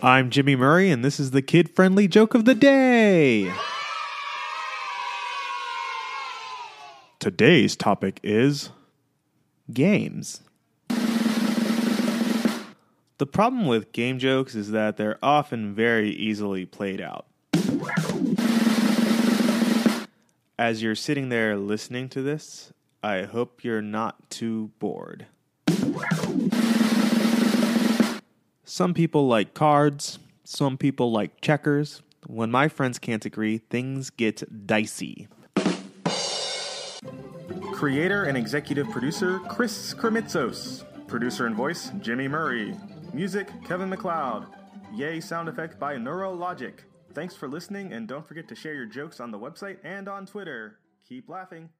I'm Jimmy Murray, and this is the kid friendly joke of the day. Today's topic is games. The problem with game jokes is that they're often very easily played out. As you're sitting there listening to this, I hope you're not too bored. Some people like cards, some people like checkers. When my friends can't agree, things get dicey. Creator and executive producer Chris Kremitzos. Producer and voice Jimmy Murray. Music Kevin MacLeod. Yay sound effect by Neurologic. Thanks for listening and don't forget to share your jokes on the website and on Twitter. Keep laughing.